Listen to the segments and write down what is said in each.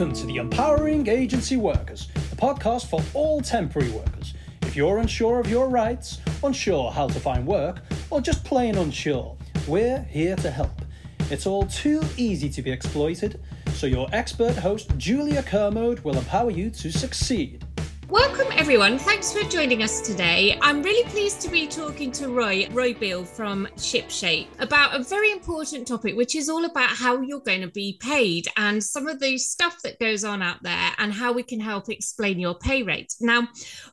Welcome to the Empowering Agency Workers, a podcast for all temporary workers. If you're unsure of your rights, unsure how to find work, or just plain unsure, we're here to help. It's all too easy to be exploited, so your expert host, Julia Kermode, will empower you to succeed. Welcome, everyone. Thanks for joining us today. I'm really pleased to be talking to Roy, Roy Beale from ShipShape about a very important topic, which is all about how you're going to be paid and some of the stuff that goes on out there and how we can help explain your pay rate. Now,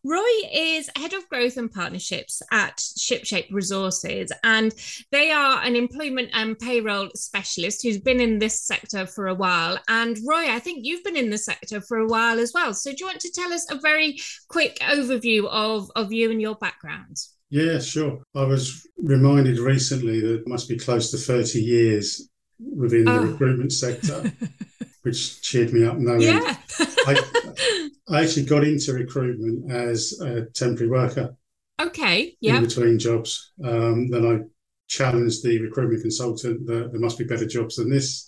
Roy is head of growth and partnerships at ShipShape Resources, and they are an employment and payroll specialist who's been in this sector for a while. And Roy, I think you've been in the sector for a while as well. So, do you want to tell us a very quick overview of, of you and your background? Yeah, sure. I was reminded recently that it must be close to 30 years within the oh. recruitment sector, which cheered me up knowing yeah. I, I, actually got into recruitment as a temporary worker. Okay. Yeah. In between jobs. Um, then I challenged the recruitment consultant that there must be better jobs than this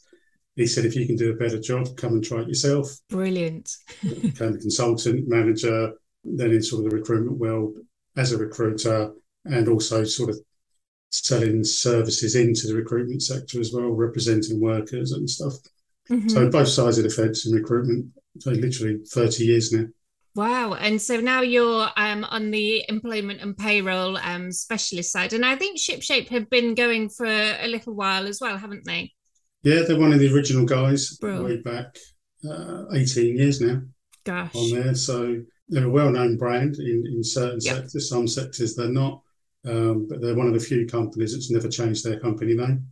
he said, if you can do a better job, come and try it yourself. Brilliant. Became a consultant, manager, then in sort of the recruitment world as a recruiter, and also sort of selling services into the recruitment sector as well, representing workers and stuff. Mm-hmm. So both sides of the fence in recruitment. So literally 30 years now. Wow. And so now you're um, on the employment and payroll um, specialist side. And I think ShipShape have been going for a little while as well, haven't they? Yeah, they're one of the original guys Bro. way back uh, 18 years now. Gosh. On there. So they're a well known brand in, in certain yep. sectors. Some sectors they're not. Um, but they're one of the few companies that's never changed their company name.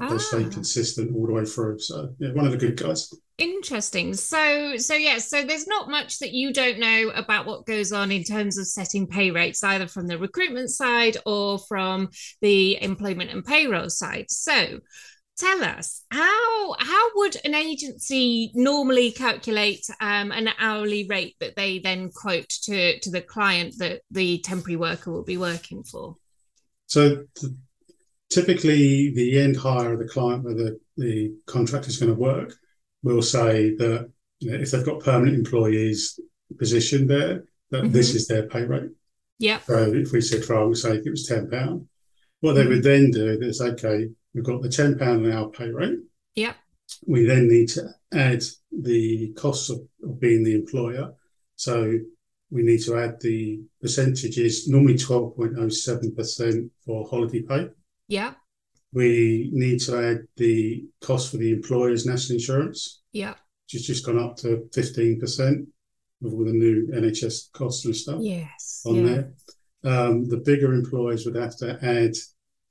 Ah. They stay consistent all the way through. So yeah, one of the good guys. Interesting. So so yeah, so there's not much that you don't know about what goes on in terms of setting pay rates, either from the recruitment side or from the employment and payroll side. So tell us how how would an agency normally calculate um, an hourly rate that they then quote to to the client that the temporary worker will be working for so typically the end hire of the client where the, the contract is going to work will say that you know, if they've got permanent employees positioned there that mm-hmm. this is their pay rate yeah so if we said for argument's sake it was 10 pound what mm-hmm. they would then do is okay We've got the £10 an hour pay rate. Yep. We then need to add the costs of, of being the employer. So we need to add the percentages, normally 12.07% for holiday pay. Yeah. We need to add the cost for the employer's national insurance. Yeah. Which has just gone up to 15% with all the new NHS costs and stuff. Yes. On yeah. there. Um, the bigger employers would have to add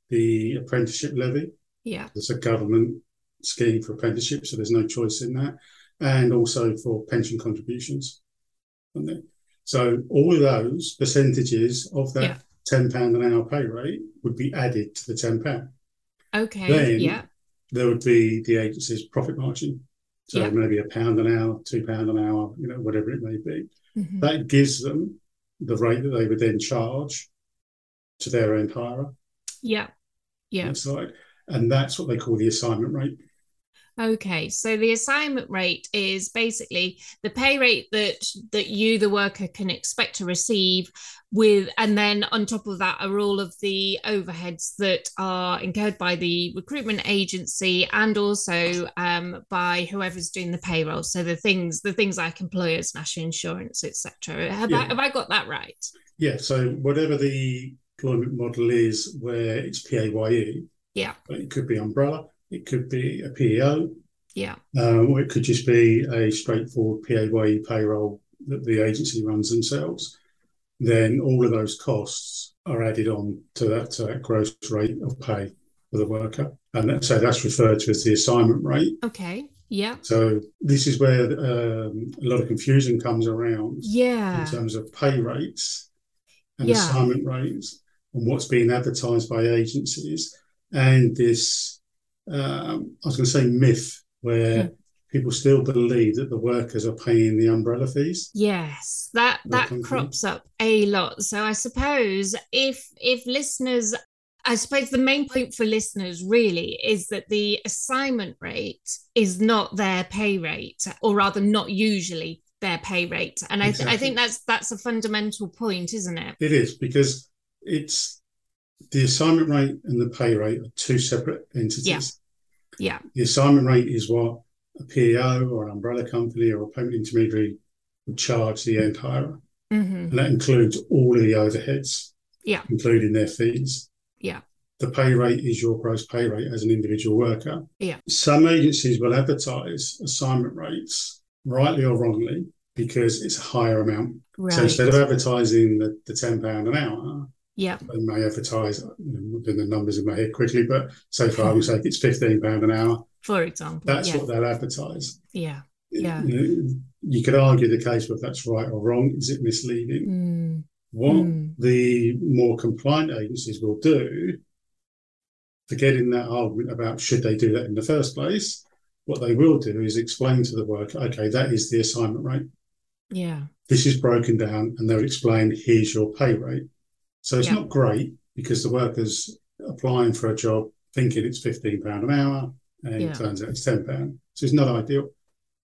the apprenticeship levy. Yeah. There's a government scheme for apprenticeship, so there's no choice in that. And also for pension contributions. So all of those percentages of that yeah. £10 an hour pay rate would be added to the £10. Okay. Then yeah. there would be the agency's profit margin. So yeah. maybe a pound an hour, two pound an hour, you know, whatever it may be. Mm-hmm. That gives them the rate that they would then charge to their end hirer. Yeah. Yeah. Inside. And that's what they call the assignment rate. Okay, so the assignment rate is basically the pay rate that that you, the worker, can expect to receive, with, and then on top of that are all of the overheads that are incurred by the recruitment agency and also um, by whoever's doing the payroll. So the things, the things like employers, national insurance, etc. Have yeah. I have I got that right? Yeah. So whatever the employment model is where it's PAYE. Yeah. But it could be umbrella, it could be a PEO. Yeah. Um, or it could just be a straightforward PAYE payroll that the agency runs themselves. Then all of those costs are added on to that, to that gross rate of pay for the worker. And so that's referred to as the assignment rate. Okay. Yeah. So this is where um, a lot of confusion comes around. Yeah. In terms of pay rates and yeah. assignment rates what's being advertised by agencies, and this, um, I was going to say, myth where hmm. people still believe that the workers are paying the umbrella fees. Yes, that that crops up a lot. So I suppose if if listeners I suppose the main point for listeners really is that the assignment rate is not their pay rate, or rather, not usually their pay rate. And I, th- I think that's that's a fundamental point, isn't it? It is because it's the assignment rate and the pay rate are two separate entities. Yeah. Yeah. The assignment rate is what a PEO or an umbrella company or a payment intermediary would charge the end hirer. Mm-hmm. And that includes all of the overheads, Yeah. including their fees. Yeah. The pay rate is your gross pay rate as an individual worker. Yeah. Some agencies will advertise assignment rates, rightly or wrongly, because it's a higher amount. Right. So instead of advertising the, the £10 an hour, yeah. they may advertise, I'm doing the numbers in my head quickly, but say for argument's sake, it's £15 an hour. For example. That's yeah. what they'll advertise. yeah. Yeah. You, you could argue the case whether that's right or wrong. Is it misleading? Mm. What Mm. the more compliant agencies will do, forgetting that argument about should they do that in the first place, what they will do is explain to the worker, okay, that is the assignment rate. Yeah. This is broken down, and they'll explain, here's your pay rate. So it's Yeah. not great because the worker's applying for a job thinking it's £15 an hour, and Yeah. it turns out it's £10. So it's not ideal.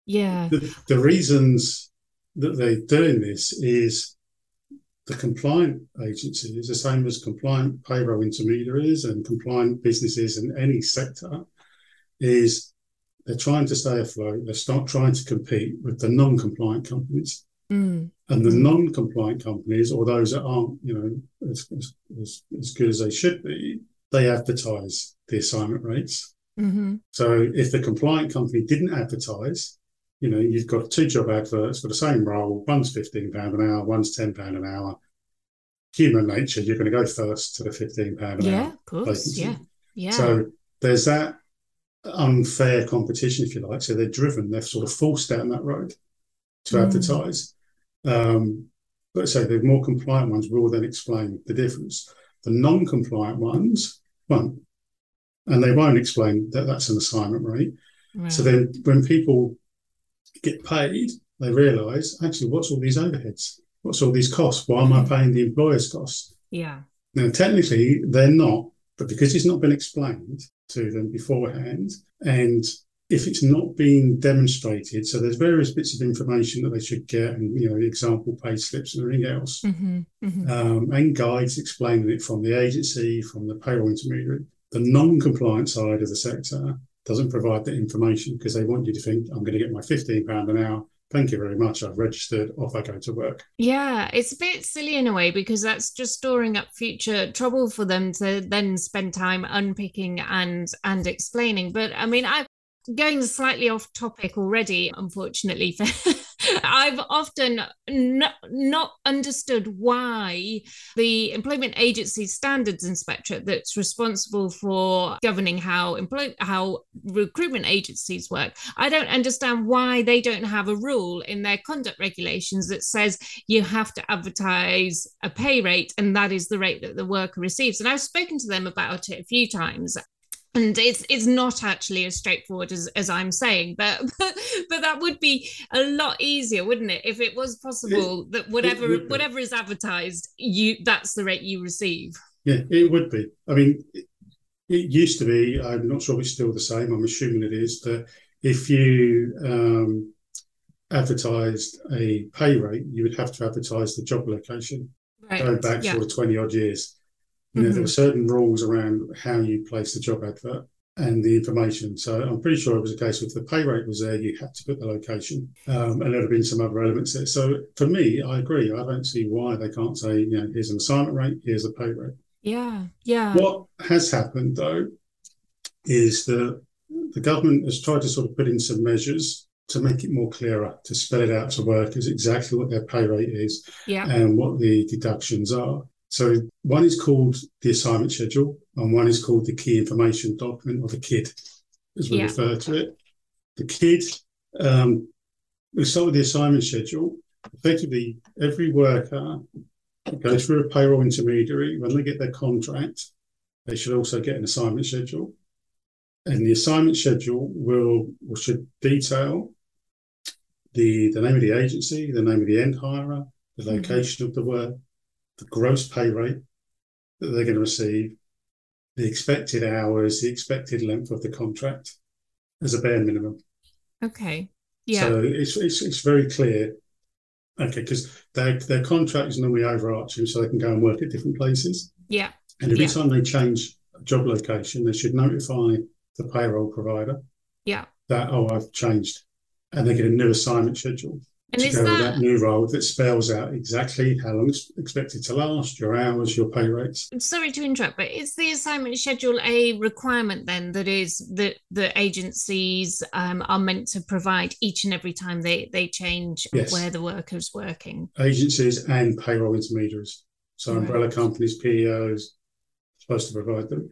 Yeah. The, the reasons that they're doing this is the compliant agency is the same as compliant payroll intermediaries and compliant businesses in any sector, is they're trying to stay afloat. They're not trying to compete with the non-compliant companies. Mm. And the non-compliant companies, or those that aren't, you know, as, as, as good as they should be, they advertise the assignment rates. Mm-hmm. So if the compliant company didn't advertise, you know, you've got two job adverts for the same role. One's fifteen pound an hour, one's ten pound an hour. Human nature, you're going to go first to the fifteen pound an Yeah. hour. Yeah, of course. vacancy. Yeah. Yeah. So there's that unfair competition, if you like. So they're driven, they're sort of forced down that road to Mm. advertise. Um, but say the more compliant ones will then explain the difference. The non-compliant ones won't, and they won't explain that that's an assignment rate. right. So then when people get paid, they realise actually what's all these overheads? What's all these costs? Why am I paying the employer's costs? yeah. Now, technically, they're not, but because it's not been explained to them beforehand, and if it's not being demonstrated, so there's various bits of information that they should get, and you know, example pay slips and everything else, Mm-hmm. Mm-hmm. um, and guides explaining it from the agency, from the payroll intermediary. The non-compliant side of the sector doesn't provide that information because they want you to think, I'm going to get my £15 an hour. Thank you very much. I've registered. Off I go to work. Yeah, it's a bit silly in a way because that's just storing up future trouble for them to then spend time unpicking and and explaining. But I mean, I going slightly off topic already, unfortunately. I've often not, not understood why the Employment Agency Standards Inspectorate, that's responsible for governing how employ how recruitment agencies work, I don't understand why they don't have a rule in their conduct regulations that says you have to advertise a pay rate and that is the rate that the worker receives. And I've spoken to them about it a few times and it's it's not actually as straightforward as, as I'm saying, but, but but that would be a lot easier, wouldn't it? If it was possible that whatever whatever is advertised, you that's the rate you receive. Yeah, it would be. I mean, it, it used to be, I'm not sure if it's still the same. I'm assuming it is, that if you um, advertised a pay rate, you would have to advertise the job location Right. going back yeah. of 20 odd years. You know, there were certain rules around how you place the job advert and the information. So I'm pretty sure it was a case if the pay rate was there, you had to put the location, um, and there have been some other elements there. So for me, I agree. I don't see why they can't say, you know, here's an assignment rate, here's a pay rate. Yeah. Yeah. What has happened though is that the government has tried to sort of put in some measures to make it more clearer, to spell it out to workers exactly what their pay rate is Yeah. and what the deductions are. So one is called the assignment schedule, and one is called the key information document, or the KID, as we Yeah. refer to it. The KID, um, we start with the assignment schedule. Effectively, every worker goes through a payroll intermediary. When they get their contract, they should also get an assignment schedule. And the assignment schedule will, will should detail the, the name of the agency, the name of the end hirer, the Mhm. location of the work, the gross pay rate that they're going to receive, the expected hours, the expected length of the contract as a bare minimum. Okay. Yeah. So it's it's, it's very clear. Okay, because their their contract is normally overarching, so they can go and work at different places. Yeah. And every Yeah. time they change job location, they should notify the payroll provider Yeah. that oh I've changed, and they get a new assignment schedule And to is go that that new role that spells out exactly how long it's expected to last, your hours, your pay rates. sorry to interrupt, but is the assignment schedule a requirement then that is that the agencies um, are meant to provide each and every time they they change Yes. where the worker's working? Agencies and payroll intermediaries, so Right. umbrella companies, PEOs, supposed to provide them.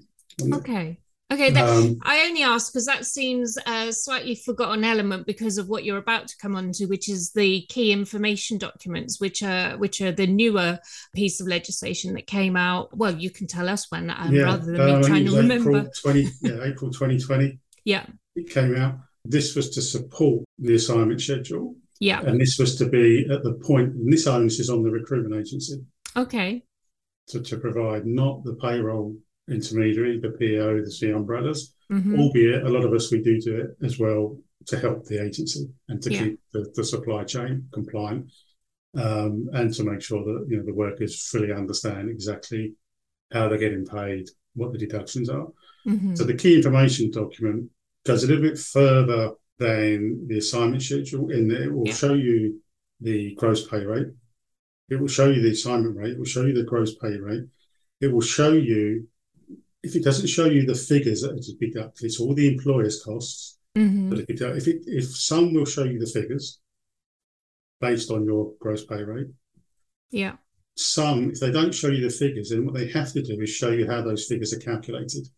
Okay. Okay. That, Um, I only ask because that seems a slightly forgotten element because of what you're about to come on to, which is the key information documents, which are which are the newer piece of legislation that came out. Well, you can tell us when, um, rather than um, me trying to remember. April 20, yeah, April 2020, Yeah, it came out. This was to support the assignment schedule, yeah. and this was to be at the point, and this onus is on the recruitment agency Okay. to, to provide, not the payroll intermediary, the PEO, the C umbrellas, Mhm. albeit a lot of us, we do do it as well to help the agency and to Yeah. keep the, the supply chain compliant um, and to make sure that, you know, the workers fully understand exactly how they're getting paid, what the deductions are. Mhm. So the key information document goes a little bit further than the assignment schedule in that it will Yeah. show you the gross pay rate. It will show you the assignment rate. It will show you the gross pay rate. It will show you, if it doesn't show you the figures that are deducted, it's all the employer's costs. Mhm. But if it, if it, if some will show you the figures based on your gross pay rate, Yeah. some, if they don't show you the figures, then what they have to do is show you how those figures are calculated.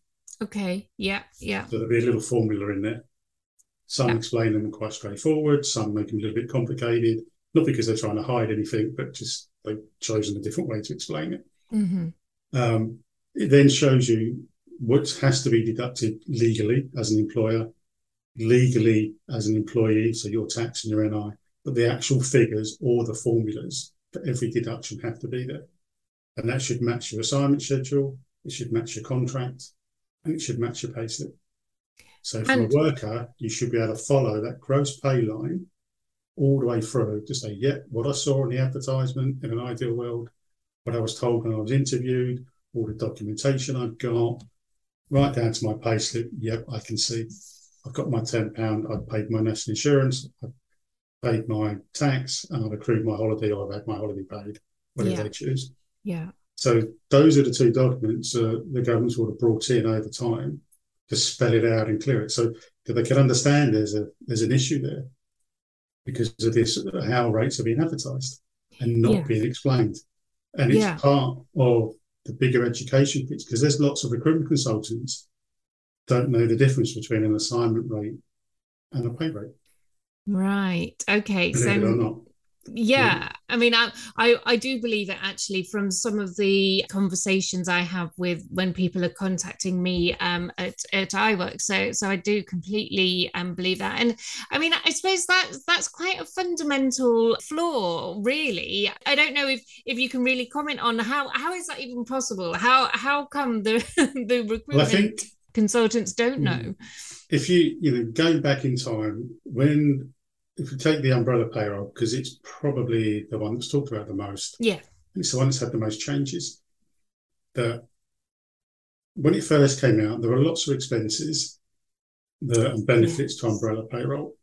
Okay. Yeah. Yeah. So there'll be a little formula in there. Some Yeah. explain them quite straightforward, some make them a little bit complicated, not because they're trying to hide anything, but just they've chosen a different way to explain it. hmm Um, it then shows you what has to be deducted legally as an employer, legally as an employee, so your tax and your NI, but the actual figures or the formulas for every deduction have to be there. And that should match your assignment schedule, it should match your contract, and it should match your payslip. So for And- a worker, you should be able to follow that gross pay line all the way through to say, yeah, what I saw in the advertisement in an ideal world, what I was told when I was interviewed, all the documentation I've got, right down to my payslip. Yep, I can see. I've got my ten pound. I've paid my national insurance. I've paid my tax, and I've accrued my holiday, or I've had my holiday paid, whatever Yeah. they choose. Yeah. So those are the two documents uh, the government's would have brought in over time to spell it out and clear it, so that they can understand there's a there's an issue there because of this how rates are being advertised and not Yeah. being explained, and it's Yeah. part of the bigger education piece because there's lots of recruitment consultants don't know the difference between an assignment rate and a pay rate, Right. Okay. believe So it or not. Yeah, I mean, I, I I do believe it actually from some of the conversations I have with when people are contacting me um, at at iWork. So so I do completely um, believe that, and I mean, I suppose that that's quite a fundamental flaw, really. I don't know if if you can really comment on how how is that even possible? How how come the the Well, recruitment think consultants don't know? Mm. if you you know going back in time when if you take the umbrella payroll because it's probably the one that's talked about the most Yeah. it's the one that's had the most changes that when it first came out there were lots of expenses that and benefits to umbrella payroll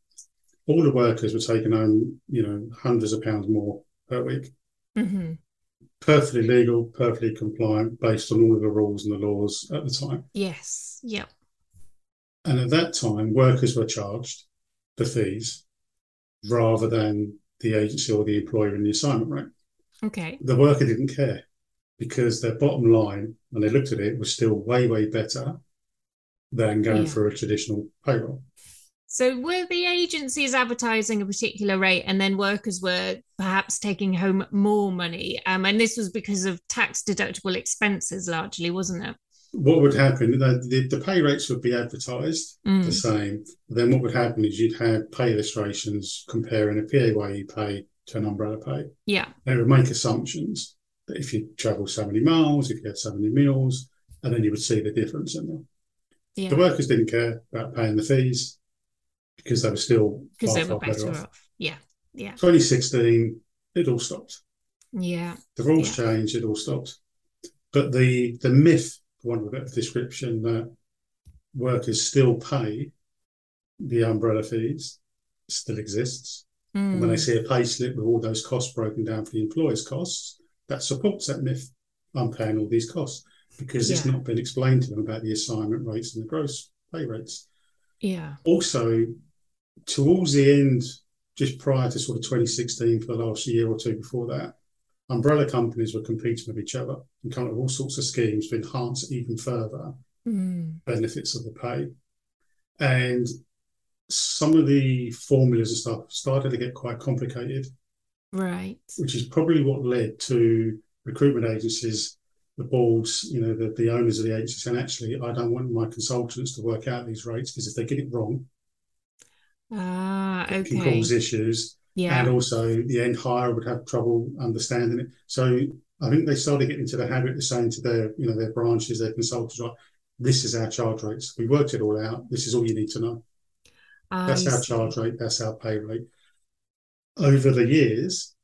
all the workers were taking home you know hundreds of pounds more per week hmm perfectly legal perfectly compliant based on all of the rules and the laws at the time Yes. Yep. And at that time, workers were charged the fees rather than the agency or the employer in the assignment rate. Okay. The worker didn't care because their bottom line, when they looked at it, was still way, way better than going Yeah. for a traditional payroll. So were the agencies advertising a particular rate and then workers were perhaps taking home more money? Um, and this was because of tax deductible expenses largely, wasn't it? What would happen? The, the, the pay rates would be advertised Mm, the same. Then what would happen is you'd have pay illustrations comparing a PAYE pay to an umbrella pay. Yeah. They would make assumptions that if you travel so many miles, if you had so many meals, and then you would see the difference in them. Yeah. The workers didn't care about paying the fees because they were still Because they were better better off. Yeah. Yeah. 2016, it all stopped. Yeah. The rules changed, it all stopped. But the the myth, want of a better description, that workers still pay the umbrella fees still exists. And when they Mm. see a pay slip with all those costs broken down for the employer's costs, that supports that myth. I'm paying all these costs because it's not been explained to them about the assignment rates and the gross pay rates. Yeah. Also, towards the end, just prior to sort of 2016, for the last year or two before that, umbrella companies were competing with each other and coming up with all sorts of schemes to enhance even further Mm. benefits of the pay. And some of the formulas and stuff started to get quite complicated, Right. which is probably what led to recruitment agencies, the boards, you know, the, the owners of the agencies saying, actually, I don't want my consultants to work out these rates because if they get it wrong, Ah, it can okay. cause issues. Yeah. And also the end hire would have trouble understanding it. So I think they started getting into the habit of saying to their, you know, their branches, their consultants, right, this is our charge rates. We worked it all out. This is all you need to know. Ah, That's our charge rate. That's our pay rate. Over the years,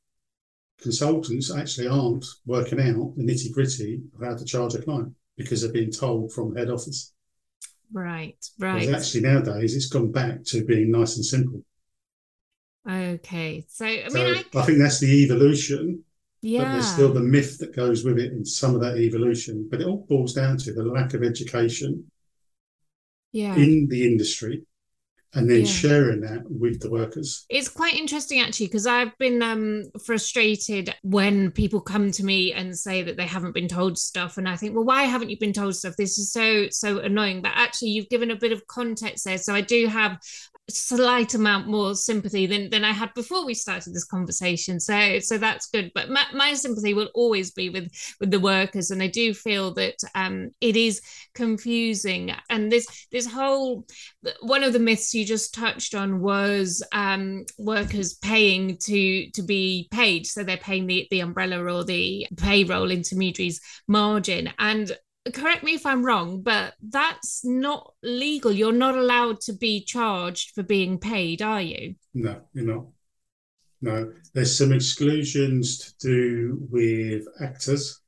consultants actually aren't working out the nitty gritty of how to charge a client because they're being told from head office. Right. Right. actually nowadays it's gone back to being nice and simple. Okay. So I So mean, I I think that's the evolution, but yeah. there's still the myth that goes with it in some of that evolution. But it all boils down to the lack of education yeah. in the industry and then Yeah. sharing that with the workers. It's quite interesting actually because I've been um, frustrated when people come to me and say that they haven't been told stuff, and I think, well, why haven't you been told stuff? This is so so annoying. But actually, you've given a bit of context there, so I do have slight amount more sympathy than than I had before we started this conversation. So so that's good. But my, my sympathy will always be with with the workers, and I do feel that um, it is confusing, and this this whole one of the myths you just touched on was um, workers paying to to be paid, so they're paying the the umbrella or the payroll intermediaries margin. And correct me if I'm wrong, but that's not legal. You're not allowed to be charged for being paid, are you? No, you're not. No, there's some exclusions to do with actors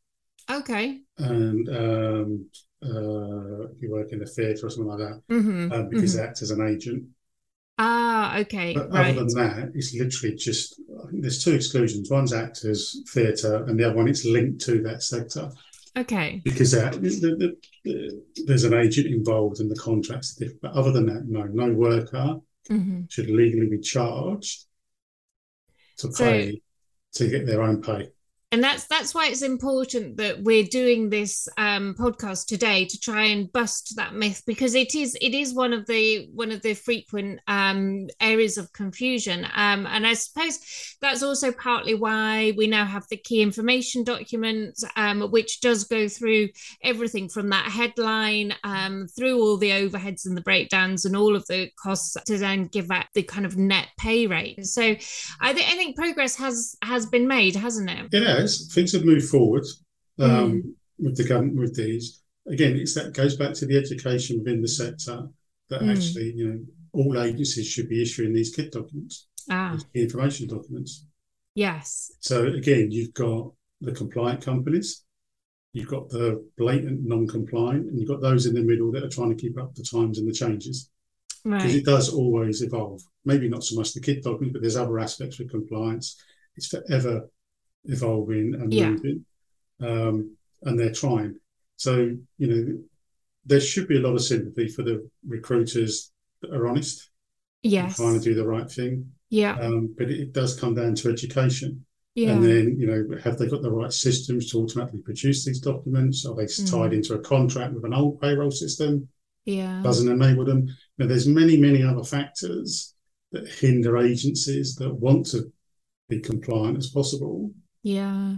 Okay. and um, uh, if you work in a theatre or something like that, hmm um, because they act as an agent. Ah, okay. But right. other than that, it's literally just I think there's two exclusions. One's actors, theatre, and the other one it's linked to that sector okay. because that, the, the, the, there's an agent involved and the contracts different. But other than that, no, no worker hmm should legally be charged to So- pay to get their own pay. And that's that's why it's important that we're doing this um, podcast today to try and bust that myth because it is it is one of the one of the frequent um, areas of confusion. Um, and I suppose that's also partly why we now have the key information document um, which does go through everything from that headline um, through all the overheads and the breakdowns and all of the costs to then give out the kind of net pay rate. So I, th- I think progress has has been made hasn't it? It has. Things have moved forward um, Mm. with the government with these. Again, it's that goes back to the education within the sector that Mm. actually, you know, all agencies should be issuing these KID documents, ah these information documents. yes So again, you've got the compliant companies, you've got the blatant non-compliant, and you've got those in the middle that are trying to keep up the times and the changes. Because right it does always evolve. Maybe not so much the KID document, but there's other aspects with compliance. It's forever evolving and Yeah. moving. Um, and they're trying. So, you know, there should be a lot of sympathy for the recruiters that are honest, yes trying to do the right thing. yeah Um, but it, it does come down to education. yeah And then, you know, have they got the right systems to automatically produce these documents? Are they tied Mm. into a contract with an old payroll system? yeah Doesn't enable them. Now, there's many, many other factors that hinder agencies that want to be compliant as possible, yeah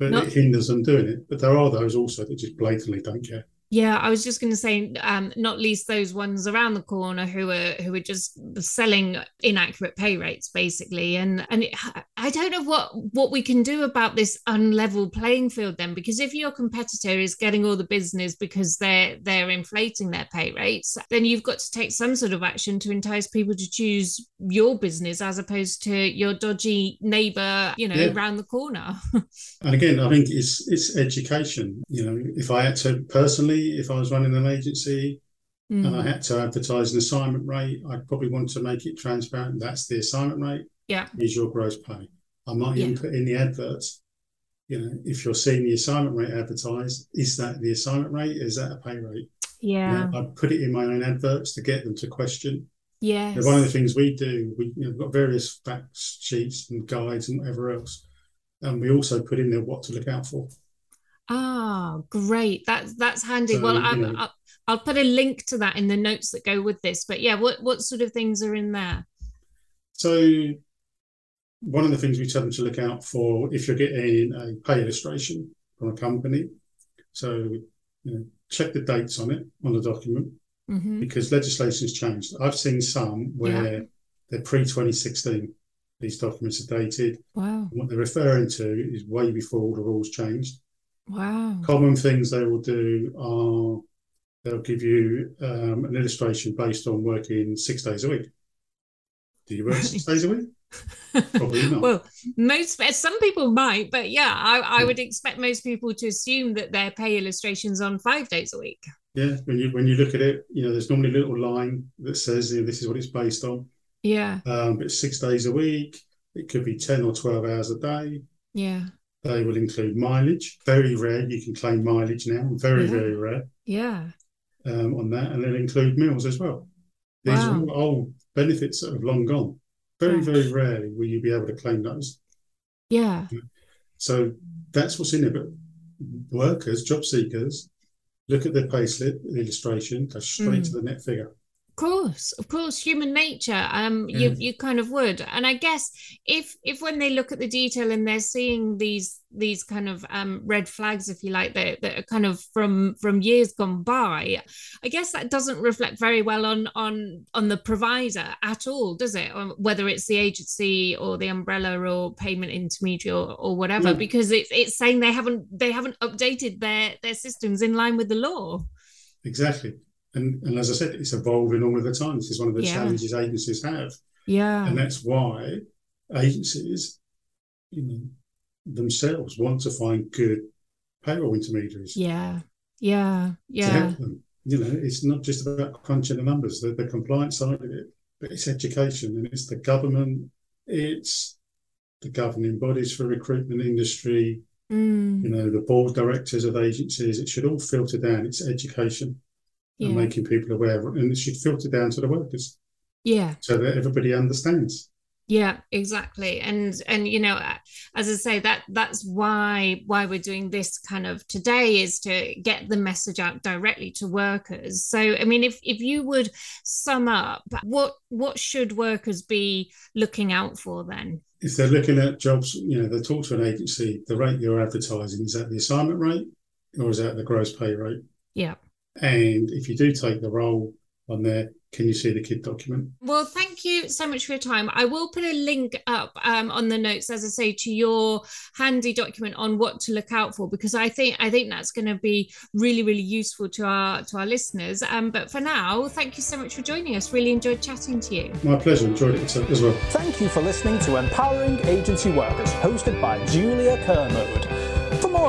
but Not- it hinders them doing it. But there are those also that just blatantly don't care. Yeah, I was just going to say, um, not least those ones around the corner who are who are just selling inaccurate pay rates, basically. And and it, I don't know what what we can do about this unlevel playing field then, because if your competitor is getting all the business because they're they're inflating their pay rates, then you've got to take some sort of action to entice people to choose your business as opposed to your dodgy neighbor, you know, yeah. around the corner. and again, I think it's it's education. You know, if I had to personally if I was running an agency mm. and I had to advertise an assignment rate, I'd probably want to make it transparent. That's the assignment rate. Yeah. Is your gross pay. I might yeah. even put in the adverts, you know, if you're seeing the assignment rate advertised, is that the assignment rate? Is that a pay rate? Yeah. You know, I put it in my own adverts to get them to question. yeah one of the things we do, we, you know, we've got various fact sheets and guides and whatever else. And we also put in there what to look out for. Ah, great. That's that's handy. So, well, I'll, I'll, I'll put a link to that in the notes that go with this. But yeah, what what sort of things are in there? So one of the things we tell them to look out for if you're getting a pay illustration from a company. So you know, check the dates on it on the document mm-hmm. because legislation's changed. I've seen some where yeah. they're pre 2016. These documents are dated. Wow. And what they're referring to is way before all the rules changed. Wow. Common things they will do are they'll give you um, an illustration based on working six days a week. Do you work six days a week? Probably not. well, most some people might, but yeah, I, I would expect most people to assume that their pay illustrations on five days a week. Yeah, when you when you look at it, you know, there's normally a little line that says you know, this is what it's based on. Yeah. Um, but six days a week. It could be ten or twelve hours a day. Yeah. They will include mileage. Very rare you can claim mileage now. Very, yeah. very rare. Yeah. Um, on that, and they'll include meals as well. These wow. are all benefits that have long gone. Very, very rarely will you be able to claim those. Yeah. So that's what's in there. But workers, job seekers, look at their payslip illustration, go straight mm. to the net figure course of course human nature um mm. you you kind of would and i guess if if when they look at the detail and they're seeing these these kind of um red flags if you like that, that are kind of from from years gone by i guess that doesn't reflect very well on on on the provider at all does it or whether it's the agency or the umbrella or payment intermediary or, or whatever mm. because it's it's saying they haven't they haven't updated their their systems in line with the law exactly and, and as I said, it's evolving all of the time. This is one of the yeah. challenges agencies have. Yeah. And that's why agencies, you know, themselves want to find good payroll intermediaries. Yeah. Yeah. Yeah. To help them. You know, it's not just about crunching the numbers, the, the compliance side of it, but it's education and it's the government, it's the governing bodies for recruitment industry, mm. you know, the board directors of agencies. It should all filter down. It's education yeah. and making people aware, and it should filter down to the workers. Yeah. So that everybody understands. Yeah, exactly. And and you know, as I say, that that's why why we're doing this kind of today is to get the message out directly to workers. So I mean, if if you would sum up, what what should workers be looking out for then? If they're looking at jobs, you know, they talk to an agency, the rate you're advertising, is that the assignment rate or is that the gross pay rate? Yeah. And if you do take the role on there, can you see the KID document? Well, thank you so much for your time. I will put a link up um, on the notes, as I say, to your handy document on what to look out for, because I think I think that's going to be really, really useful to our to our listeners. Um, but for now, thank you so much for joining us. Really enjoyed chatting to you. My pleasure. Enjoyed it as well. Thank you for listening to Empowering Agency Workers, hosted by Julia Kermode.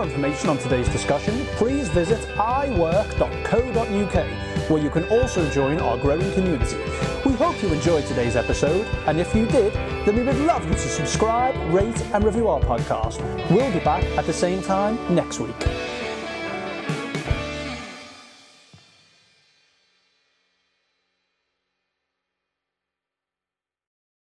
More information on today's discussion, please visit iwork.co.uk, where you can also join our growing community. We hope you enjoyed today's episode, and if you did, then we would love you to subscribe, rate, and review our podcast. We'll be back at the same time next week.